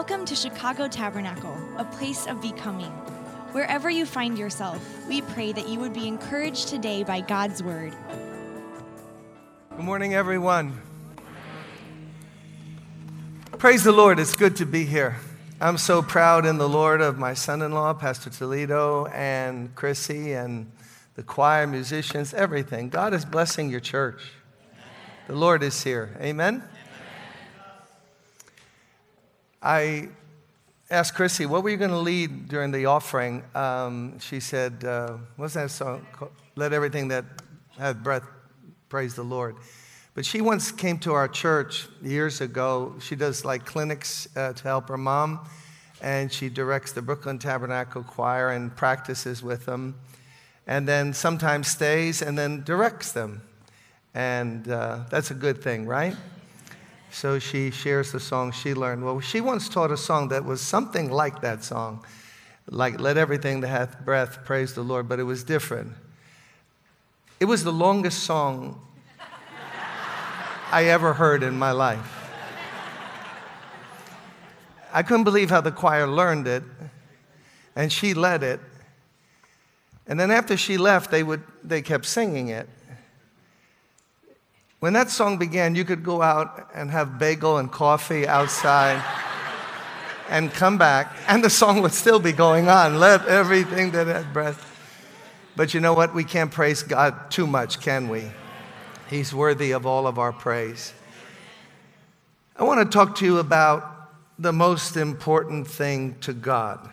Welcome to Chicago Tabernacle, a place of becoming. Wherever you find yourself, we pray that you would be encouraged today by God's word. Good morning, everyone. Praise the Lord. It's good to be here. I'm so proud in the Lord of my son in law, Pastor Toledo, and Chrissy, and the choir, musicians, everything. God is blessing your church. The Lord is here. Amen? I asked Chrissy, what were you going to lead during the offering? Um, she said, uh, what's that song? Let everything that hath breath praise the Lord. But she once came to our church years ago. She does like clinics uh, to help her mom, and she directs the Brooklyn Tabernacle Choir and practices with them, and then sometimes stays and then directs them. And uh, that's a good thing, right? So she shares the song she learned. Well, she once taught a song that was something like that song, like Let Everything That Hath Breath Praise the Lord, but it was different. It was the longest song I ever heard in my life. I couldn't believe how the choir learned it, and she led it. And then after she left, they, would, they kept singing it. When that song began, you could go out and have bagel and coffee outside and come back, and the song would still be going on. Let everything that had breath. But you know what? We can't praise God too much, can we? He's worthy of all of our praise. I want to talk to you about the most important thing to God.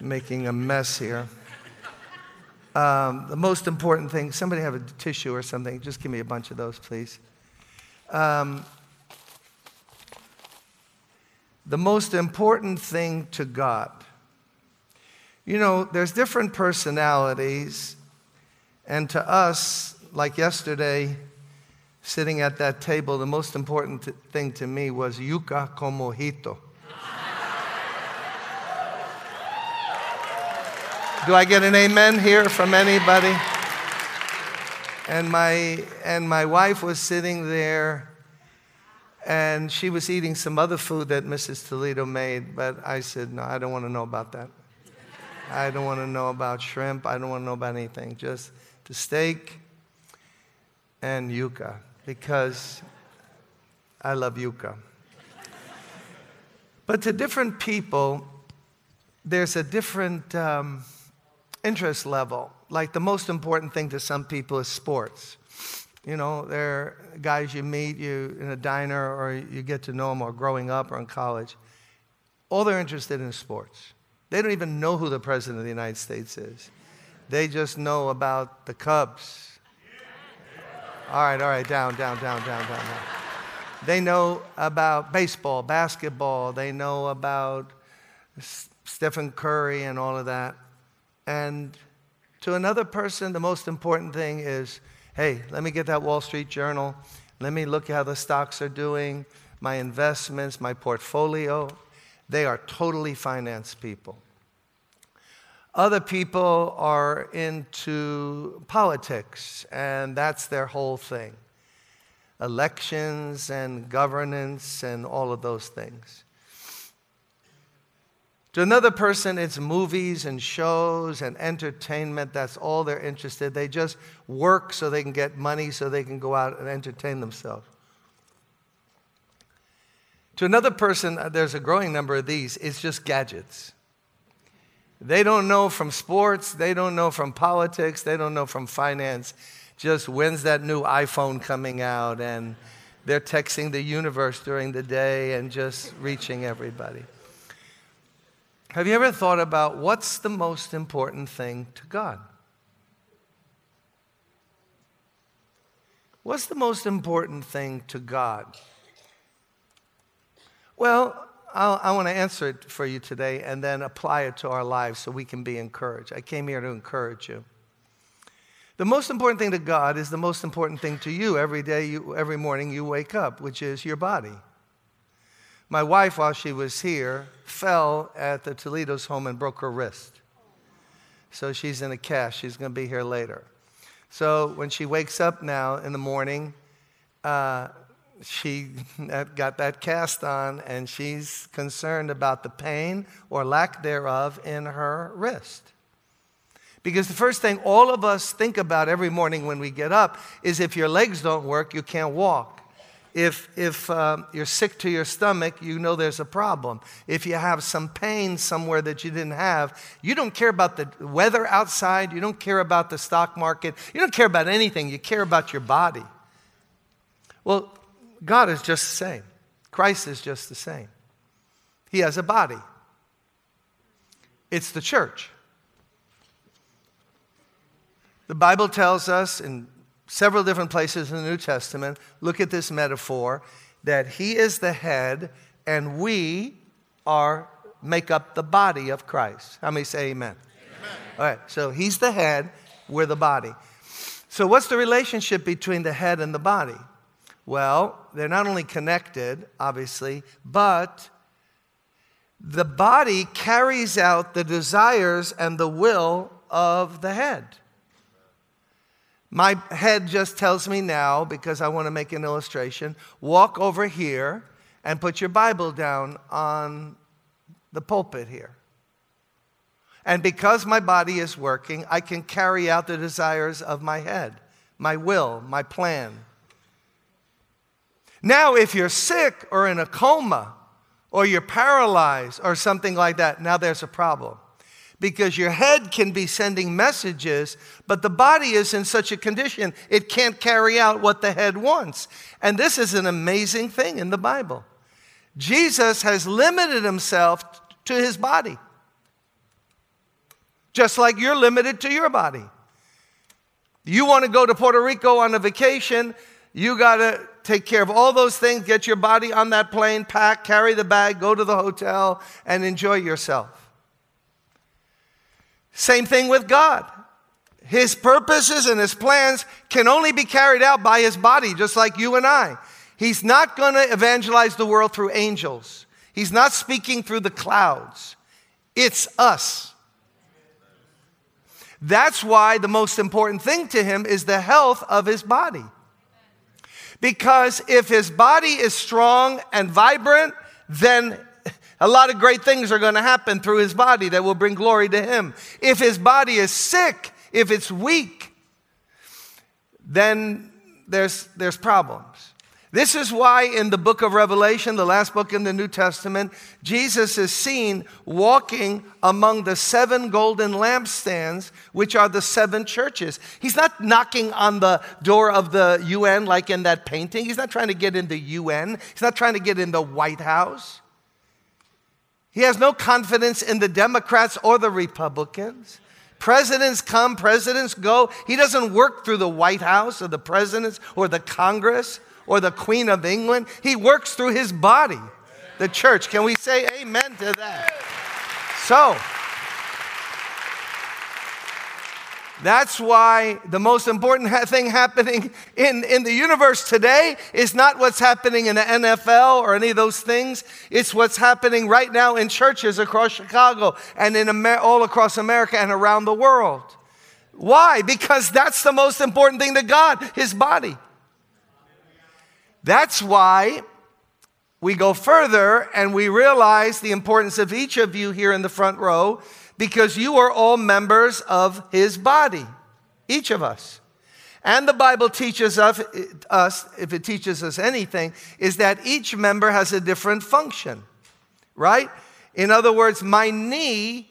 making a mess here. Um, the most important thing, somebody have a tissue or something, just give me a bunch of those, please. Um, the most important thing to God. You know, there's different personalities, and to us, like yesterday, sitting at that table, the most important thing to me was yuca con. Do I get an amen here from anybody? And my, and my wife was sitting there and she was eating some other food that Mrs. Toledo made, but I said, No, I don't want to know about that. I don't want to know about shrimp. I don't want to know about anything. Just the steak and yuca because I love yuca. But to different people, there's a different. Um, interest level. Like the most important thing to some people is sports. You know, they're guys you meet you in a diner or you get to know them or growing up or in college. All they're interested in is sports. They don't even know who the president of the United States is. They just know about the Cubs. All right, all right, down, down, down, down, down, down. They know about baseball, basketball. They know about Stephen Curry and all of that. And to another person, the most important thing is hey, let me get that Wall Street Journal. Let me look at how the stocks are doing, my investments, my portfolio. They are totally finance people. Other people are into politics, and that's their whole thing elections and governance and all of those things. To another person, it's movies and shows and entertainment. That's all they're interested. They just work so they can get money so they can go out and entertain themselves. To another person, uh, there's a growing number of these, it's just gadgets. They don't know from sports, they don't know from politics, they don't know from finance. Just when's that new iPhone coming out? And they're texting the universe during the day and just reaching everybody. Have you ever thought about what's the most important thing to God? What's the most important thing to God? Well, I'll, i want to answer it for you today and then apply it to our lives so we can be encouraged. I came here to encourage you. The most important thing to God is the most important thing to you every day, you, every morning you wake up, which is your body. My wife, while she was here, fell at the Toledo's home and broke her wrist. So she's in a cast. She's going to be here later. So when she wakes up now in the morning, uh, she got that cast on and she's concerned about the pain or lack thereof in her wrist. Because the first thing all of us think about every morning when we get up is if your legs don't work, you can't walk. If, if um, you're sick to your stomach, you know there's a problem. If you have some pain somewhere that you didn't have, you don't care about the weather outside, you don't care about the stock market, you don't care about anything, you care about your body. Well, God is just the same. Christ is just the same. He has a body, it's the church. The Bible tells us in several different places in the New Testament, look at this metaphor, that He is the head and we are make up the body of Christ. How many say amen? amen? All right, so He's the head, we're the body. So, what's the relationship between the head and the body? Well, they're not only connected, obviously, but the body carries out the desires and the will of the head. My head just tells me now, because I want to make an illustration, walk over here and put your Bible down on the pulpit here. And because my body is working, I can carry out the desires of my head, my will, my plan. Now, if you're sick or in a coma or you're paralyzed or something like that, now there's a problem. Because your head can be sending messages, but the body is in such a condition it can't carry out what the head wants. And this is an amazing thing in the Bible. Jesus has limited himself to his body, just like you're limited to your body. You want to go to Puerto Rico on a vacation, you got to take care of all those things, get your body on that plane, pack, carry the bag, go to the hotel, and enjoy yourself. Same thing with God. His purposes and his plans can only be carried out by his body, just like you and I. He's not going to evangelize the world through angels, he's not speaking through the clouds. It's us. That's why the most important thing to him is the health of his body. Because if his body is strong and vibrant, then a lot of great things are going to happen through his body that will bring glory to him. If his body is sick, if it's weak, then there's, there's problems. This is why in the book of Revelation, the last book in the New Testament, Jesus is seen walking among the seven golden lampstands, which are the seven churches. He's not knocking on the door of the UN like in that painting. He's not trying to get in the UN. He's not trying to get in the White House. He has no confidence in the Democrats or the Republicans. Presidents come, presidents go. He doesn't work through the White House or the presidents or the Congress or the Queen of England. He works through his body, the church. Can we say amen to that? So, That's why the most important thing happening in, in the universe today is not what's happening in the NFL or any of those things. It's what's happening right now in churches across Chicago and in Amer- all across America and around the world. Why? Because that's the most important thing to God, His body. That's why we go further and we realize the importance of each of you here in the front row because you are all members of his body, each of us. And the Bible teaches us, if it teaches us anything, is that each member has a different function, right? In other words, my knee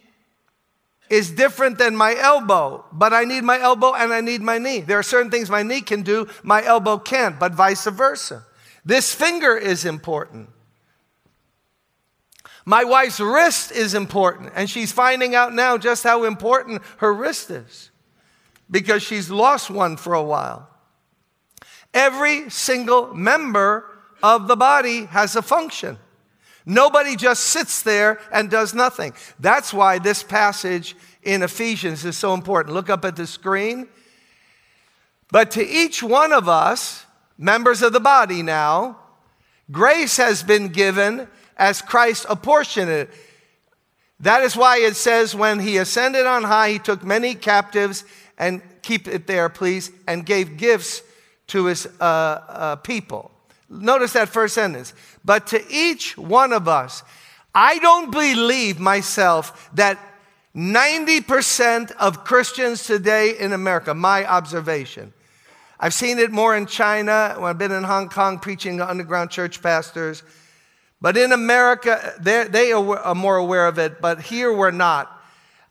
is different than my elbow, but I need my elbow and I need my knee. There are certain things my knee can do, my elbow can't, but vice versa. This finger is important. My wife's wrist is important, and she's finding out now just how important her wrist is because she's lost one for a while. Every single member of the body has a function. Nobody just sits there and does nothing. That's why this passage in Ephesians is so important. Look up at the screen. But to each one of us, members of the body now, grace has been given as Christ apportioned it. That is why it says, when he ascended on high, he took many captives, and keep it there, please, and gave gifts to his uh, uh, people. Notice that first sentence. But to each one of us, I don't believe myself that 90% of Christians today in America, my observation, I've seen it more in China when I've been in Hong Kong preaching to underground church pastors. But in America, they are more aware of it, but here we're not.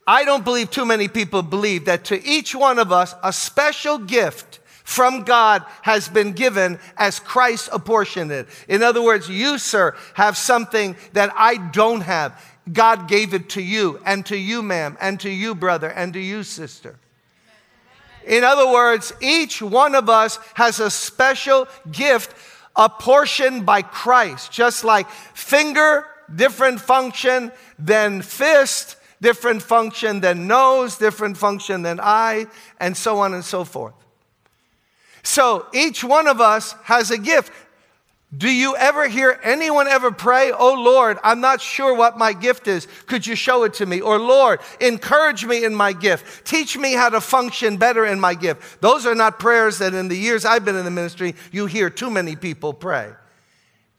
I don't believe too many people believe that to each one of us, a special gift from God has been given as Christ apportioned it. In other words, you, sir, have something that I don't have. God gave it to you, and to you, ma'am, and to you, brother, and to you, sister. In other words, each one of us has a special gift apportioned by Christ, just like finger, different function than fist, different function than nose, different function than eye, and so on and so forth. So each one of us has a gift. Do you ever hear anyone ever pray, Oh Lord, I'm not sure what my gift is. Could you show it to me? Or Lord, encourage me in my gift. Teach me how to function better in my gift. Those are not prayers that in the years I've been in the ministry, you hear too many people pray.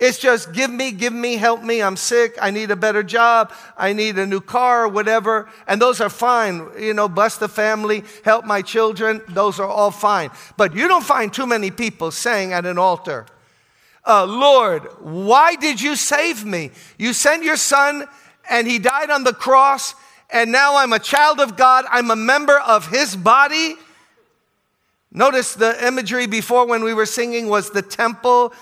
It's just give me, give me, help me. I'm sick. I need a better job. I need a new car, whatever. And those are fine. You know, bless the family, help my children. Those are all fine. But you don't find too many people saying at an altar, uh, Lord, why did you save me? You sent your son and he died on the cross, and now I'm a child of God. I'm a member of his body. Notice the imagery before when we were singing was the temple.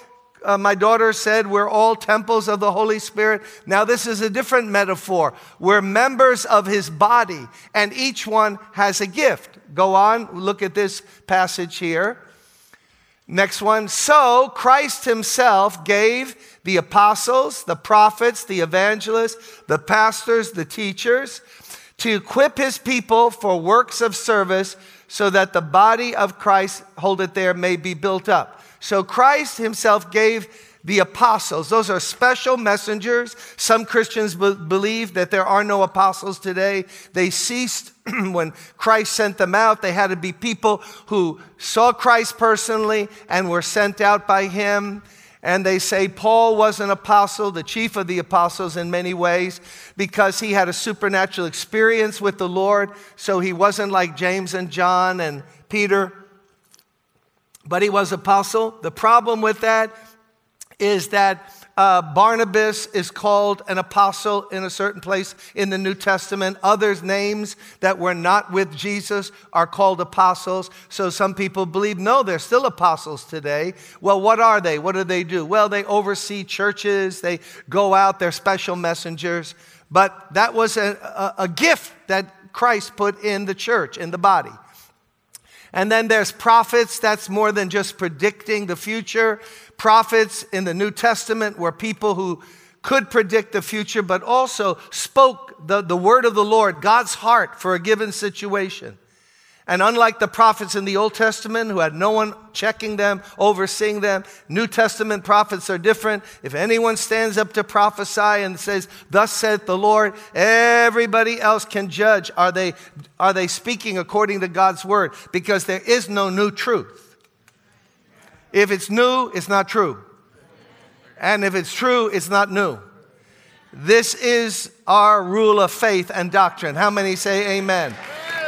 Uh, my daughter said we're all temples of the Holy Spirit. Now, this is a different metaphor. We're members of his body, and each one has a gift. Go on, look at this passage here. Next one. So Christ himself gave the apostles, the prophets, the evangelists, the pastors, the teachers to equip his people for works of service so that the body of Christ, hold it there, may be built up. So Christ himself gave the apostles. Those are special messengers. Some Christians be- believe that there are no apostles today. They ceased when Christ sent them out. They had to be people who saw Christ personally and were sent out by him. And they say Paul was an apostle, the chief of the apostles in many ways, because he had a supernatural experience with the Lord. So he wasn't like James and John and Peter, but he was apostle. The problem with that is that uh, Barnabas is called an apostle in a certain place in the New Testament. Others' names that were not with Jesus are called apostles. So some people believe, no, they're still apostles today. Well, what are they? What do they do? Well, they oversee churches, they go out, they're special messengers. But that was a, a, a gift that Christ put in the church, in the body. And then there's prophets, that's more than just predicting the future. Prophets in the New Testament were people who could predict the future, but also spoke the, the word of the Lord, God's heart for a given situation. And unlike the prophets in the Old Testament who had no one checking them, overseeing them, New Testament prophets are different. If anyone stands up to prophesy and says, Thus saith the Lord, everybody else can judge. Are they, are they speaking according to God's word? Because there is no new truth. If it's new, it's not true. And if it's true, it's not new. This is our rule of faith and doctrine. How many say amen?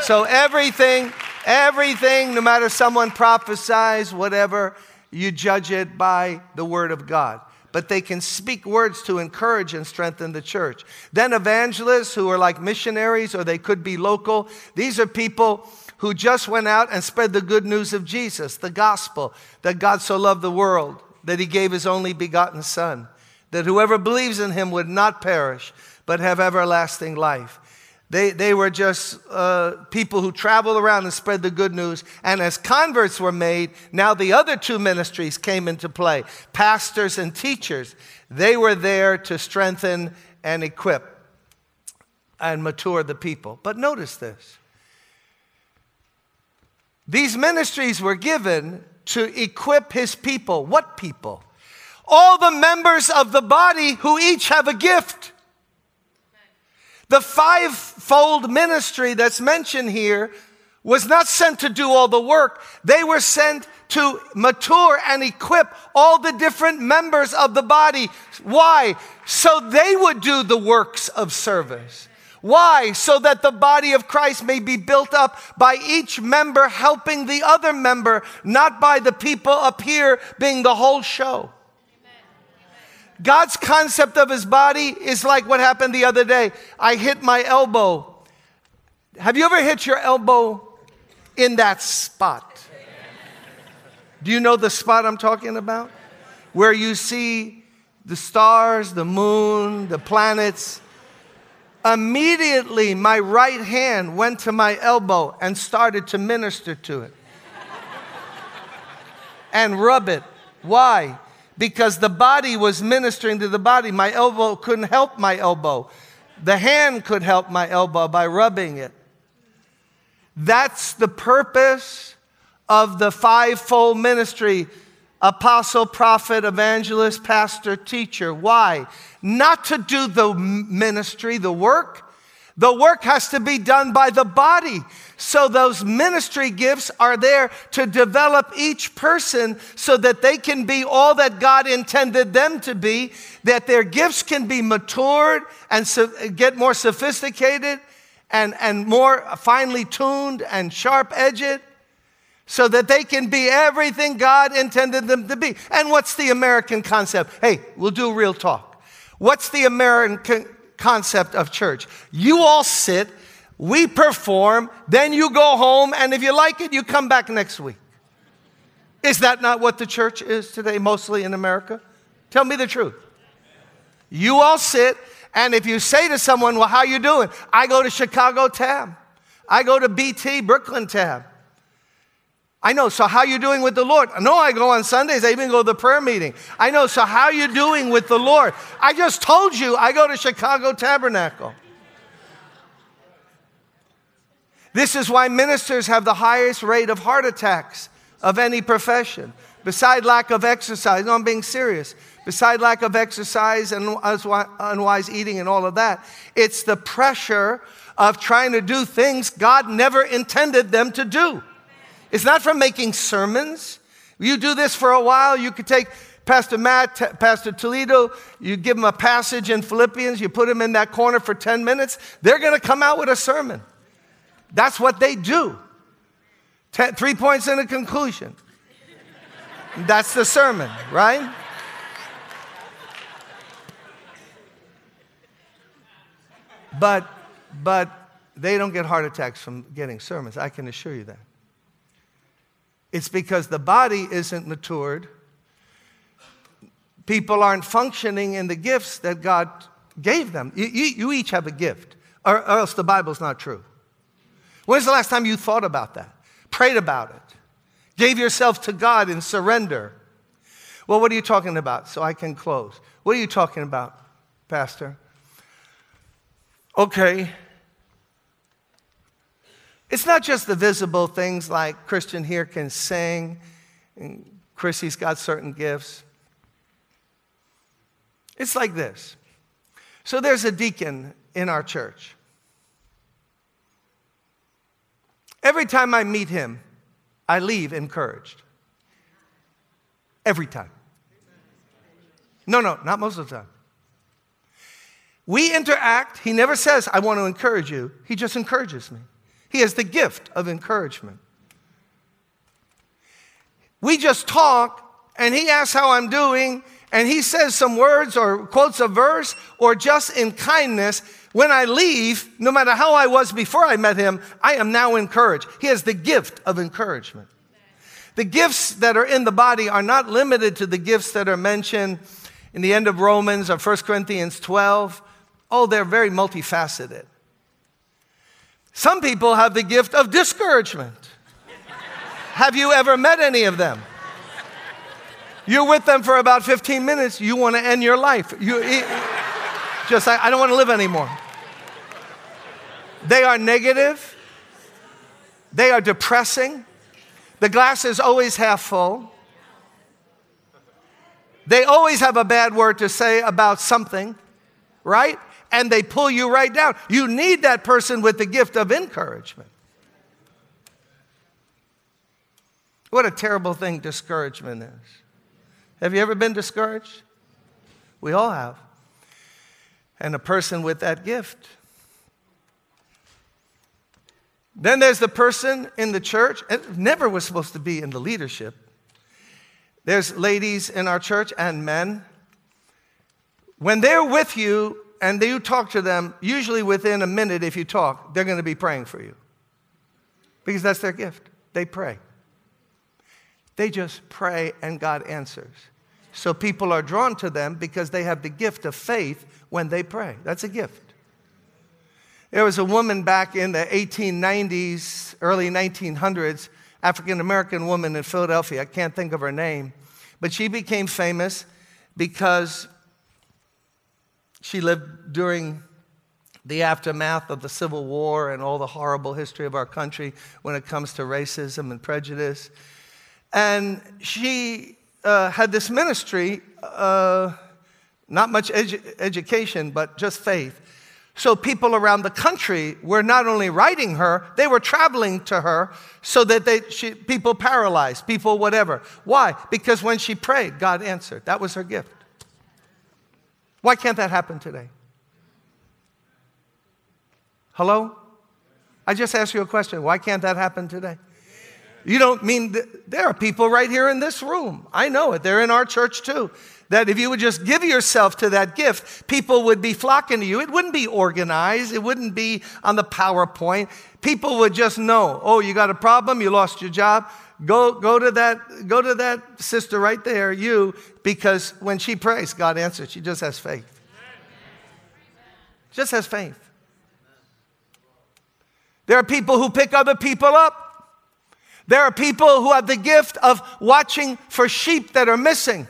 So everything, everything, no matter someone prophesies, whatever, you judge it by the word of God. But they can speak words to encourage and strengthen the church. Then evangelists who are like missionaries or they could be local. These are people who just went out and spread the good news of Jesus, the gospel, that God so loved the world, that he gave his only begotten Son, that whoever believes in him would not perish, but have everlasting life. They, they were just uh, people who traveled around and spread the good news. And as converts were made, now the other two ministries came into play pastors and teachers. They were there to strengthen and equip and mature the people. But notice this these ministries were given to equip his people. What people? All the members of the body who each have a gift. The fivefold ministry that's mentioned here was not sent to do all the work. They were sent to mature and equip all the different members of the body. Why? So they would do the works of service. Why? So that the body of Christ may be built up by each member helping the other member, not by the people up here being the whole show. God's concept of his body is like what happened the other day. I hit my elbow. Have you ever hit your elbow in that spot? Do you know the spot I'm talking about? Where you see the stars, the moon, the planets, Immediately, my right hand went to my elbow and started to minister to it and rub it. Why? Because the body was ministering to the body. My elbow couldn't help my elbow. The hand could help my elbow by rubbing it. That's the purpose of the fivefold ministry apostle, prophet, evangelist, pastor, teacher. Why? Not to do the ministry, the work. The work has to be done by the body. So those ministry gifts are there to develop each person so that they can be all that God intended them to be, that their gifts can be matured and so get more sophisticated and, and more finely tuned and sharp edged so that they can be everything God intended them to be. And what's the American concept? Hey, we'll do real talk. What's the American concept of church? You all sit, we perform, then you go home, and if you like it, you come back next week. Is that not what the church is today, mostly in America? Tell me the truth. You all sit, and if you say to someone, Well, how you doing? I go to Chicago Tab. I go to BT, Brooklyn Tab. I know. So how you doing with the Lord? Know I go on Sundays. I even go to the prayer meeting. I know. So how you doing with the Lord? I just told you I go to Chicago Tabernacle. This is why ministers have the highest rate of heart attacks of any profession. Beside lack of exercise, no, I'm being serious. Beside lack of exercise and unwise eating and all of that, it's the pressure of trying to do things God never intended them to do. It's not from making sermons. You do this for a while, you could take Pastor Matt, Pastor Toledo, you give them a passage in Philippians, you put them in that corner for 10 minutes, they're going to come out with a sermon. That's what they do. Ten, three points in a conclusion. That's the sermon, right? But, but they don't get heart attacks from getting sermons, I can assure you that. It's because the body isn't matured. People aren't functioning in the gifts that God gave them. You, you, you each have a gift, or, or else the Bible's not true. When's the last time you thought about that? Prayed about it? Gave yourself to God in surrender? Well, what are you talking about? So I can close. What are you talking about, Pastor? Okay, it's not just the visible things like Christian here can sing, and Chrissy's got certain gifts. It's like this. So there's a deacon in our church. Every time I meet him, I leave encouraged. Every time. No, no, not most of the time. We interact. He never says, I want to encourage you. He just encourages me. He has the gift of encouragement. We just talk, and he asks how I'm doing, and he says some words or quotes a verse, or just in kindness. When I leave, no matter how I was before I met him, I am now encouraged. He has the gift of encouragement. The gifts that are in the body are not limited to the gifts that are mentioned in the end of Romans or 1 Corinthians 12. Oh, they're very multifaceted. Some people have the gift of discouragement. have you ever met any of them? You're with them for about 15 minutes, you want to end your life. You just I don't want to live anymore. They are negative. They are depressing. The glass is always half full. They always have a bad word to say about something, right? And they pull you right down. You need that person with the gift of encouragement. What a terrible thing discouragement is. Have you ever been discouraged? We all have. And a person with that gift. Then there's the person in the church, it never was supposed to be in the leadership. There's ladies in our church and men. When they're with you and you talk to them, usually within a minute, if you talk, they're going to be praying for you because that's their gift. They pray. They just pray and God answers. So people are drawn to them because they have the gift of faith when they pray. That's a gift. There was a woman back in the 1890s, early 1900s, African American woman in Philadelphia. I can't think of her name, but she became famous because she lived during the aftermath of the Civil War and all the horrible history of our country when it comes to racism and prejudice. And she uh, had this ministry, uh, not much edu- education, but just faith. So people around the country were not only writing her, they were traveling to her so that they, she, people paralyzed, people whatever. Why? Because when she prayed, God answered. That was her gift. Why can't that happen today? Hello? I just asked you a question. Why can't that happen today? You don't mean there are people right here in this room. I know it. They're in our church too. That if you would just give yourself to that gift, people would be flocking to you. It wouldn't be organized, it wouldn't be on the PowerPoint. People would just know, oh, you got a problem, you lost your job. Go, go, to that, go to that sister right there, you, because when she prays, God answers. She just has faith. Just has faith. There are people who pick other people up. There are people who have the gift of watching for sheep that are missing.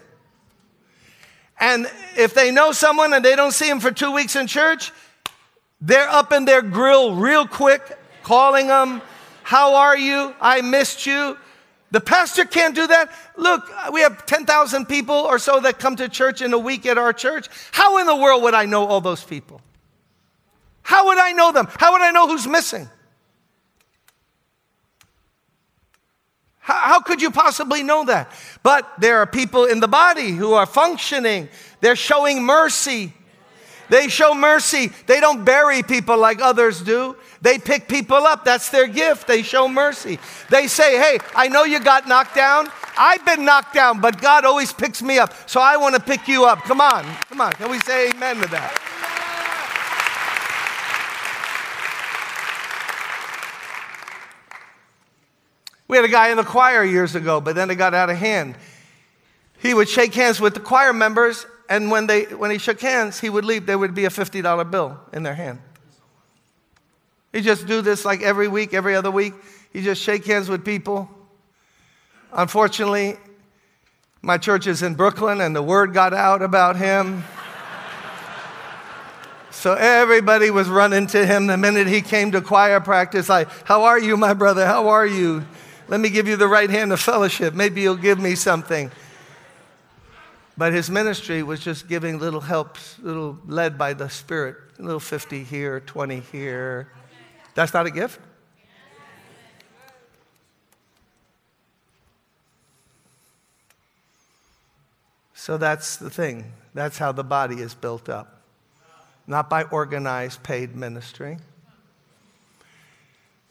And if they know someone and they don't see him for two weeks in church, they're up in their grill real quick, calling them, How are you? I missed you. The pastor can't do that. Look, we have 10,000 people or so that come to church in a week at our church. How in the world would I know all those people? How would I know them? How would I know who's missing? How, how could you possibly know that? But there are people in the body who are functioning, they're showing mercy. They show mercy. They don't bury people like others do. They pick people up. That's their gift. They show mercy. They say, Hey, I know you got knocked down. I've been knocked down, but God always picks me up. So I want to pick you up. Come on. Come on. Can we say amen to that? We had a guy in the choir years ago, but then it got out of hand. He would shake hands with the choir members, and when, they, when he shook hands, he would leave. There would be a $50 bill in their hand. He just do this like every week, every other week. He just shake hands with people. Unfortunately, my church is in Brooklyn, and the word got out about him. So everybody was running to him the minute he came to choir practice. Like, how are you, my brother? How are you? Let me give you the right hand of fellowship. Maybe you'll give me something. But his ministry was just giving little helps, little led by the Spirit, a little 50 here, 20 here. That's not a gift? So that's the thing. That's how the body is built up. Not by organized paid ministry.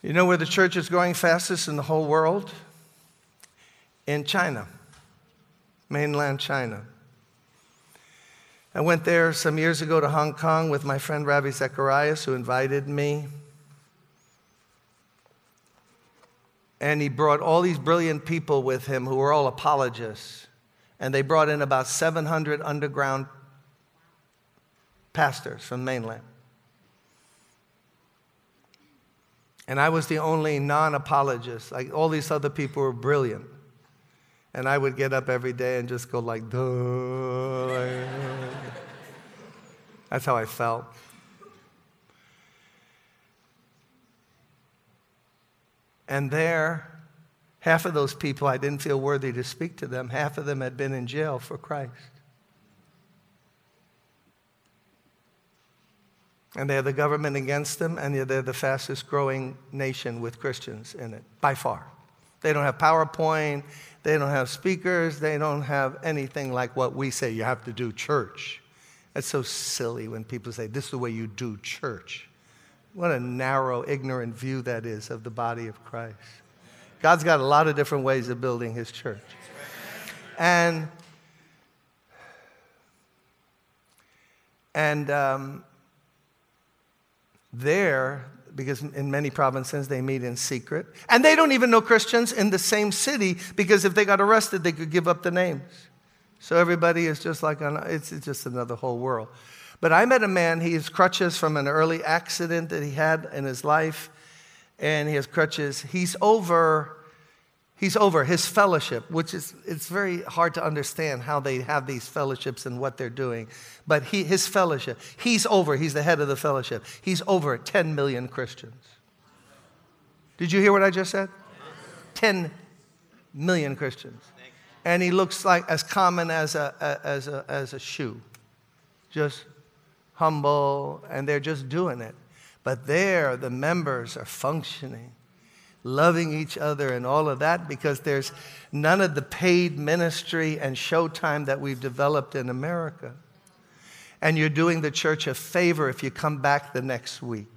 You know where the church is growing fastest in the whole world? In China, mainland China. I went there some years ago to Hong Kong with my friend Ravi Zacharias, who invited me. And he brought all these brilliant people with him who were all apologists. And they brought in about 700 underground pastors from mainland. And I was the only non apologist. Like all these other people were brilliant. And I would get up every day and just go like, duh. That's how I felt. And there, half of those people, I didn't feel worthy to speak to them. Half of them had been in jail for Christ. And they had the government against them, and they're the fastest growing nation with Christians in it, by far. They don't have PowerPoint. They don't have speakers. They don't have anything like what we say you have to do church. It's so silly when people say, This is the way you do church. What a narrow, ignorant view that is of the body of Christ. God's got a lot of different ways of building his church. And, and um, there, because in many provinces they meet in secret, and they don't even know Christians in the same city because if they got arrested, they could give up the names. So everybody is just like, on, it's just another whole world. But I met a man, he has crutches from an early accident that he had in his life, and he has crutches. He's over, he's over his fellowship, which is, it's very hard to understand how they have these fellowships and what they're doing. But he, his fellowship, he's over, he's the head of the fellowship. He's over 10 million Christians. Did you hear what I just said? 10 million Christians and he looks like as common as a, as a, as a shoe. Just humble, and they're just doing it. But there, the members are functioning, loving each other, and all of that because there's none of the paid ministry and showtime that we've developed in America. And you're doing the church a favor if you come back the next week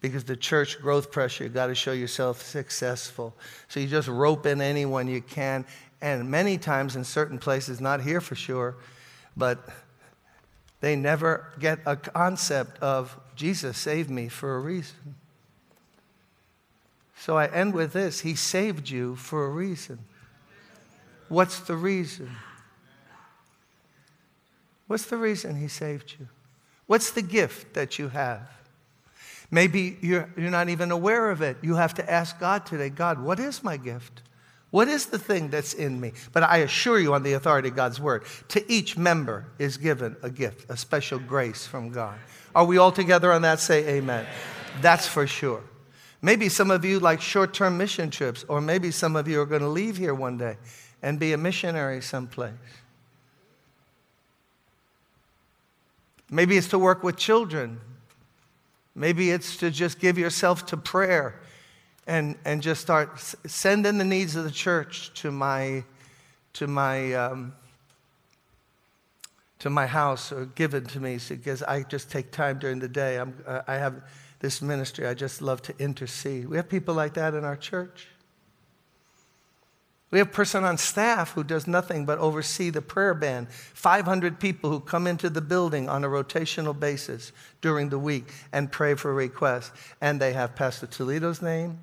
because the church growth pressure, you've got to show yourself successful. So you just rope in anyone you can. And many times in certain places, not here for sure, but they never get a concept of Jesus saved me for a reason. So I end with this He saved you for a reason. What's the reason? What's the reason He saved you? What's the gift that you have? Maybe you're, you're not even aware of it. You have to ask God today God, what is my gift? What is the thing that's in me? But I assure you, on the authority of God's word, to each member is given a gift, a special grace from God. Are we all together on that? Say amen. That's for sure. Maybe some of you like short term mission trips, or maybe some of you are going to leave here one day and be a missionary someplace. Maybe it's to work with children. Maybe it's to just give yourself to prayer and, and just start sending the needs of the church to my, to my, um, to my house or given to me because I just take time during the day. I'm, uh, I have this ministry. I just love to intercede. We have people like that in our church. We have a person on staff who does nothing but oversee the prayer band. 500 people who come into the building on a rotational basis during the week and pray for requests. And they have Pastor Toledo's name,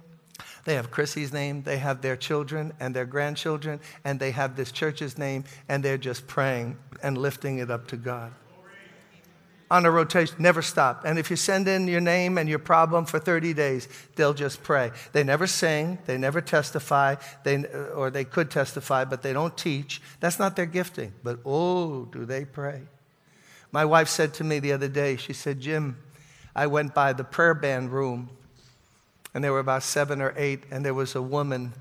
they have Chrissy's name, they have their children and their grandchildren, and they have this church's name, and they're just praying and lifting it up to God. On a rotation, never stop. And if you send in your name and your problem for 30 days, they'll just pray. They never sing, they never testify, they, uh, or they could testify, but they don't teach. That's not their gifting. But oh, do they pray. My wife said to me the other day, she said, Jim, I went by the prayer band room and there were about seven or eight, and there was a woman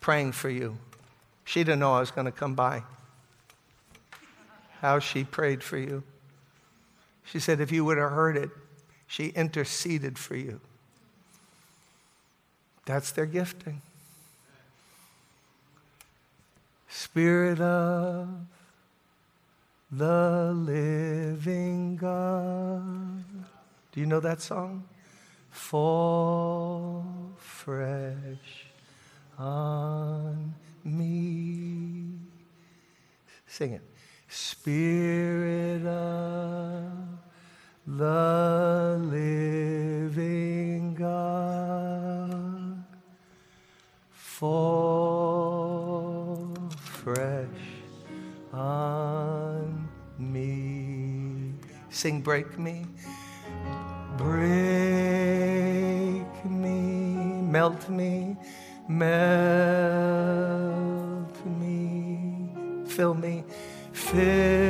praying for you. She didn't know I was going to come by. How she prayed for you. She said, if you would have heard it, she interceded for you. That's their gifting. Spirit of the living God. Do you know that song? fall fresh on me. Sing it. Spirit of the living God, fall fresh on me. Sing, break me. Break me, melt me, melt me, fill me, fill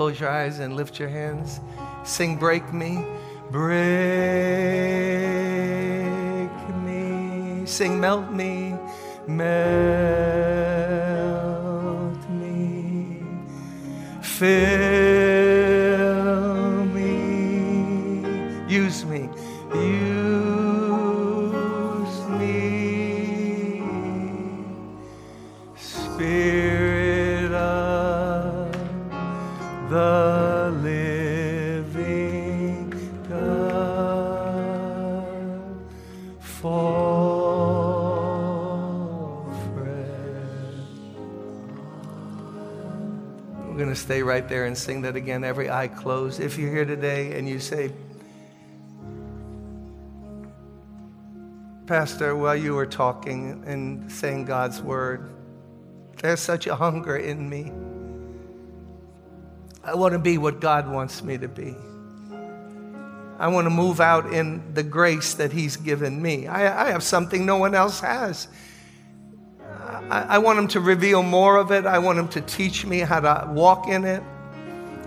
close your eyes and lift your hands? Sing, Break Me. Break me. Sing, Melt Me. Melt me. Fill me. Use me. Use there and sing that again, every eye closed. If you're here today and you say, Pastor, while you were talking and saying God's word, there's such a hunger in me. I want to be what God wants me to be. I want to move out in the grace that He's given me. I, I have something no one else has. I, I want Him to reveal more of it. I want Him to teach me how to walk in it.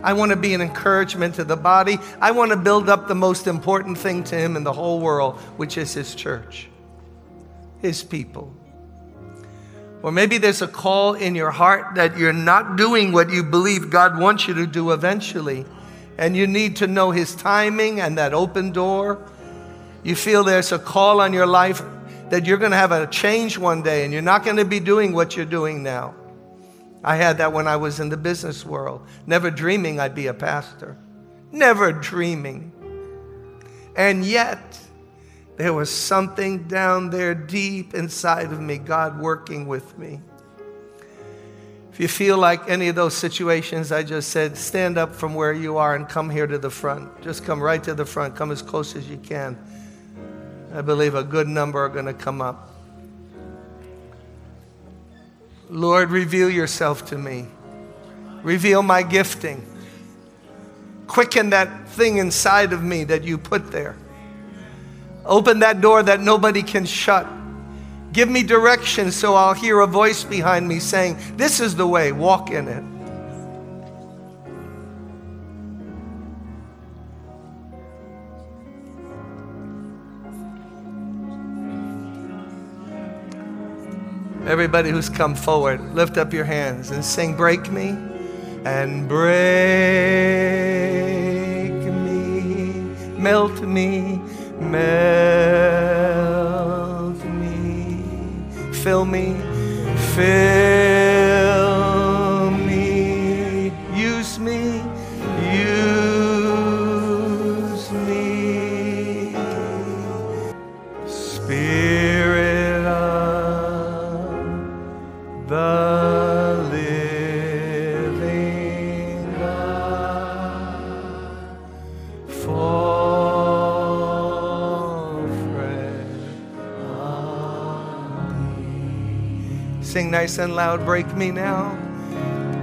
I want to be an encouragement to the body. I want to build up the most important thing to Him in the whole world, which is His church, His people. Or maybe there's a call in your heart that you're not doing what you believe God wants you to do eventually, and you need to know His timing and that open door. You feel there's a call on your life that you're going to have a change one day and you're not going to be doing what you're doing now. I had that when I was in the business world, never dreaming I'd be a pastor, never dreaming. And yet, there was something down there deep inside of me, God working with me. If you feel like any of those situations I just said, stand up from where you are and come here to the front. Just come right to the front, come as close as you can. I believe a good number are going to come up. Lord, reveal yourself to me. Reveal my gifting. Quicken that thing inside of me that you put there. Open that door that nobody can shut. Give me direction so I'll hear a voice behind me saying, This is the way, walk in it. Everybody who's come forward, lift up your hands and sing, Break me and break me, melt me, melt me, fill me, fill nice and loud, break me now,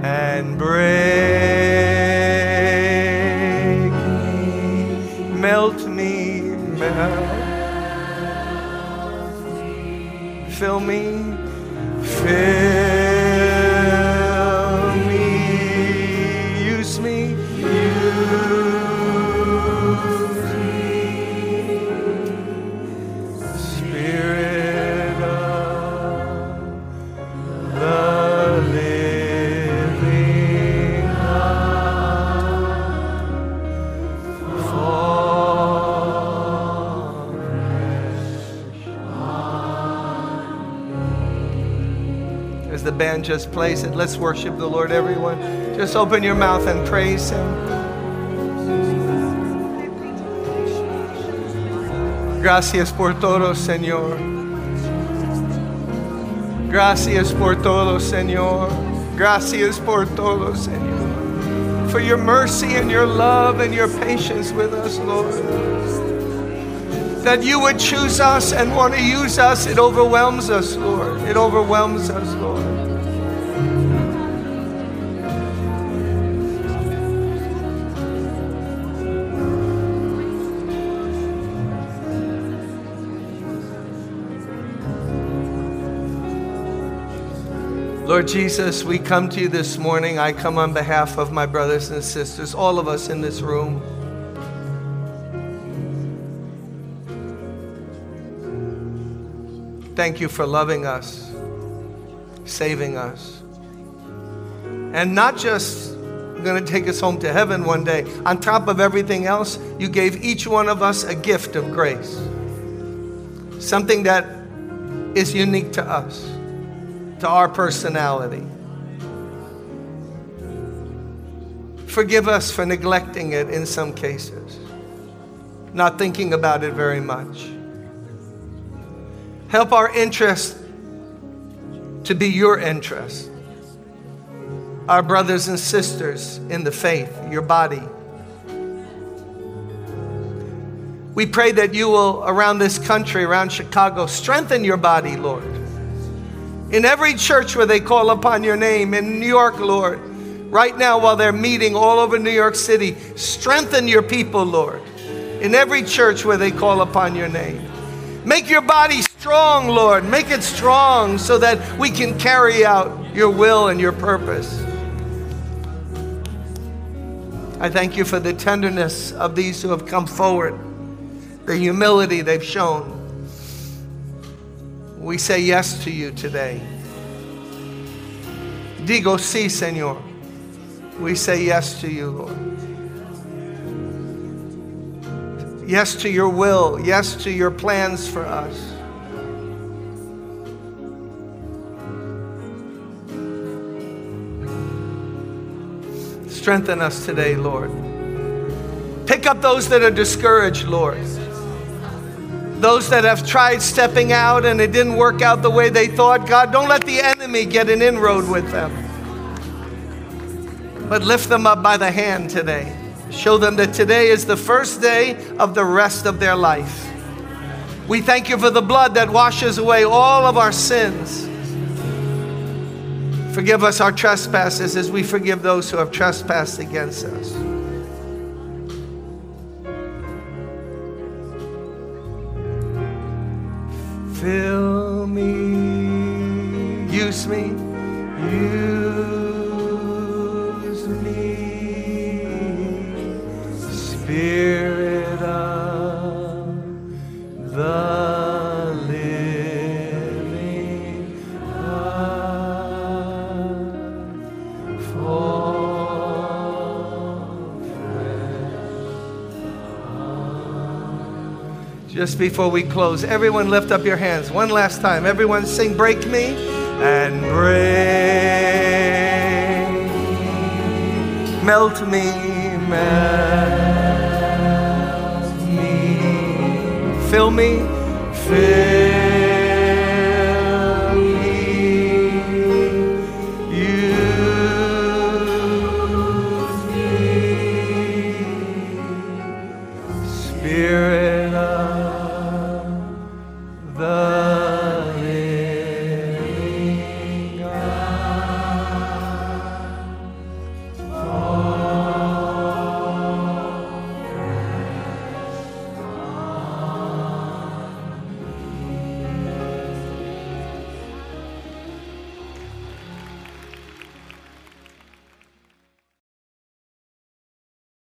and break me, melt me, melt fill me, fill band just plays it, let's worship the Lord, everyone. Just open your mouth and praise Him. Gracias por todo, Señor. Gracias por todo, Señor. Gracias por todo, Señor. For your mercy and your love and your patience with us, Lord. That you would choose us and want to use us, it overwhelms us, Lord. It overwhelms us, Lord. Lord Jesus, we come to you this morning. I come on behalf of my brothers and sisters, all of us in this room. Thank you for loving us, saving us, and not just going to take us home to heaven one day. On top of everything else, you gave each one of us a gift of grace, something that is unique to us, to our personality. Forgive us for neglecting it in some cases, not thinking about it very much. Help our interest to be your interest. Our brothers and sisters in the faith, your body. We pray that you will, around this country, around Chicago, strengthen your body, Lord. In every church where they call upon your name, in New York, Lord, right now while they're meeting all over New York City, strengthen your people, Lord. In every church where they call upon your name. Make your body strong, Lord. Make it strong so that we can carry out your will and your purpose. I thank you for the tenderness of these who have come forward, the humility they've shown. We say yes to you today. Digo sí, Señor. We say yes to you, Lord. Yes to your will. Yes to your plans for us. Strengthen us today, Lord. Pick up those that are discouraged, Lord. Those that have tried stepping out and it didn't work out the way they thought. God, don't let the enemy get an inroad with them. But lift them up by the hand today. Show them that today is the first day of the rest of their life. We thank you for the blood that washes away all of our sins. Forgive us our trespasses as we forgive those who have trespassed against us. Fill me, use me, use me, Spirit Just before we close, everyone lift up your hands one last time. Everyone sing Break Me and break. Melt me, melt me. Fill me, fill